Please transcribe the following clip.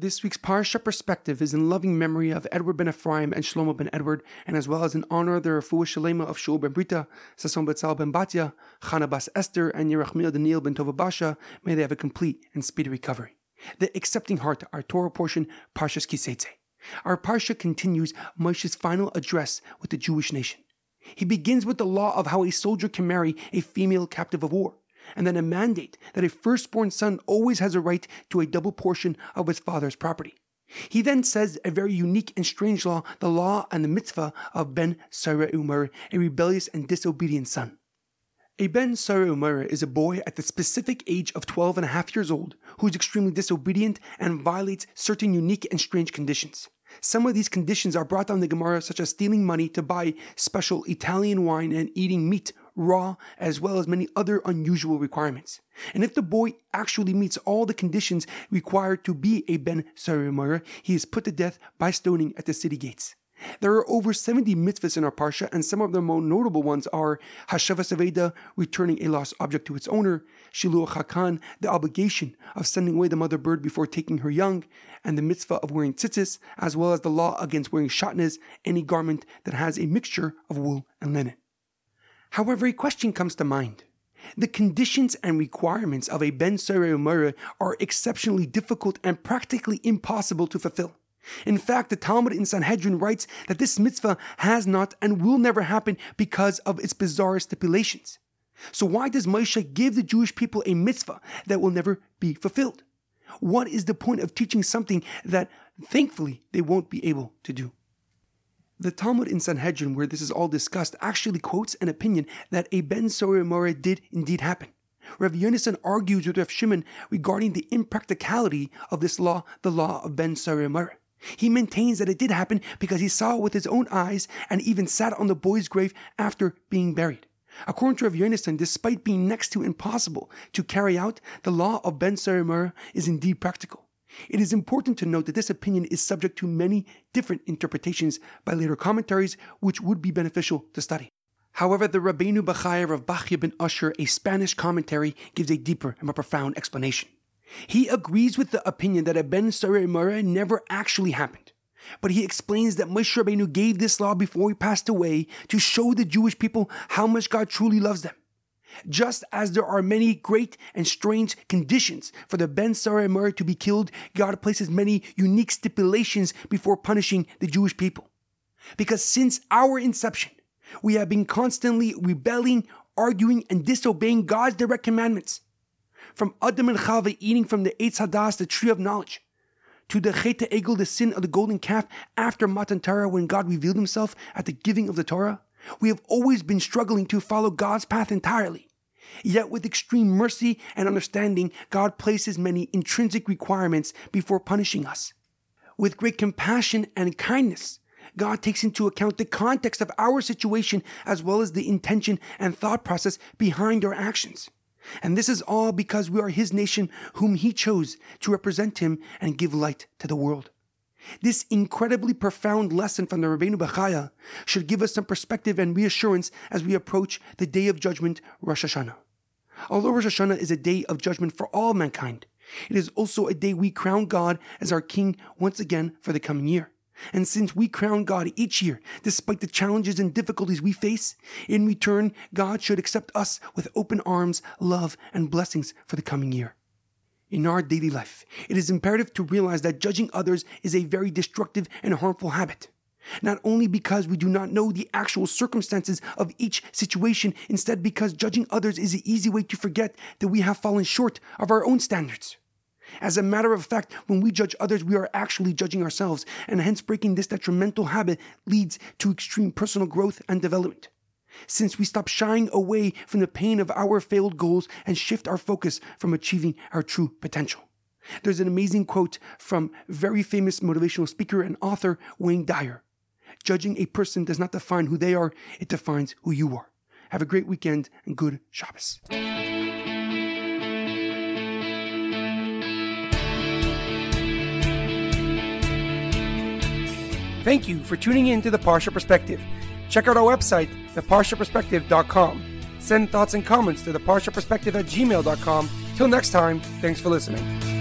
This week's Parsha perspective is in loving memory of Edward ben Efraim and Shlomo ben Edward, and as well as in honor of the Refuah Shalema of Shaul ben Berta, Sasson Betzal ben Batya, Chana bas Esther, and Yerachmiel Daniel ben Tova Basha. May they have a complete and speedy recovery. The accepting heart, our Torah portion, Parshas Ki Seitzei. Our Parsha continues Moshe's final address with the Jewish nation. He begins with the law of how a soldier can marry a female captive of war and then a mandate that a firstborn son always has a right to a double portion of his father's property. He then says a very unique and strange law, the law and the mitzvah of Ben Sorer Umoreh, a rebellious and disobedient son. A Ben Sorer Umoreh is a boy at the specific age of 12 and a half years old who is extremely disobedient and violates certain unique and strange conditions. Some of these conditions are brought down the Gemara, such as stealing money to buy special Italian wine and eating meat raw, as well as many other unusual requirements. And if the boy actually meets all the conditions required to be a Ben Sorer Umoreh, he is put to death by stoning at the city gates. There are over 70 mitzvahs in our parsha, and some of the more notable ones are Hashavas Aveda, returning a lost object to its owner, Shiluach Hakan, the obligation of sending away the mother bird before taking her young, and the mitzvah of wearing tzitzis, as well as the law against wearing shatnez, any garment that has a mixture of wool and linen. However, a question comes to mind. The conditions and requirements of a Ben Umoreh are exceptionally difficult and practically impossible to fulfill. In fact, the Talmud in Sanhedrin writes that this mitzvah has not and will never happen because of its bizarre stipulations. So, why does Moshe give the Jewish people a mitzvah that will never be fulfilled? What is the point of teaching something that thankfully they won't be able to do? The Talmud in Sanhedrin, where this is all discussed, actually quotes an opinion that a Ben Sorer did indeed happen. Rav Yonason argues with Rav Shimon regarding the impracticality of this law, the law of Ben Sorer He maintains that it did happen because he saw it with his own eyes and even sat on the boy's grave after being buried. According to Rav Yonason, despite being next to impossible to carry out, the law of Ben Sorer is indeed practical. It is important to note that this opinion is subject to many different interpretations by later commentaries, which would be beneficial to study. However, the Rabbeinu Bachya of Bachya ben Usher, a Spanish commentary, gives a deeper and more profound explanation. He agrees with the opinion that a Ben Sorer Umoreh never actually happened. But he explains that Moshe Rabbeinu gave this law before he passed away to show the Jewish people how much God truly loves them. Just as there are many great and strange conditions for the Ben Sorer to be killed, God places many unique stipulations before punishing the Jewish people. Because since our inception, we have been constantly rebelling, arguing, and disobeying God's direct commandments. From Adam and Chava eating from the Eitz Hadas, the tree of knowledge, to the Chet Egel, the sin of the golden calf, after Matan Torah, when God revealed himself at the giving of the Torah, we have always been struggling to follow God's path entirely. Yet, with extreme mercy and understanding, God places many intrinsic requirements before punishing us. With great compassion and kindness, God takes into account the context of our situation as well as the intention and thought process behind our actions. And this is all because we are His nation, whom He chose to represent Him and give light to the world. This incredibly profound lesson from the Rabbeinu Bachya should give us some perspective and reassurance as we approach the day of judgment, Rosh Hashanah. Although Rosh Hashanah is a day of judgment for all mankind, it is also a day we crown God as our King once again for the coming year. And since we crown God each year, despite the challenges and difficulties we face, in return, God should accept us with open arms, love, and blessings for the coming year. In our daily life, it is imperative to realize that judging others is a very destructive and harmful habit. Not only because we do not know the actual circumstances of each situation, instead, because judging others is an easy way to forget that we have fallen short of our own standards. As a matter of fact, when we judge others, we are actually judging ourselves, and hence breaking this detrimental habit leads to extreme personal growth and development since we stop shying away from the pain of our failed goals and shift our focus from achieving our true potential. There's an amazing quote from very famous motivational speaker and author Wayne Dyer. Judging a person does not define who they are, it defines who you are. Have a great weekend and good Shabbos. Thank you for tuning in to the Parsha Perspective. Check out our website, theparshaperspective.com. Send thoughts and comments to theparshaperspective at gmail.com. Till next time, thanks for listening.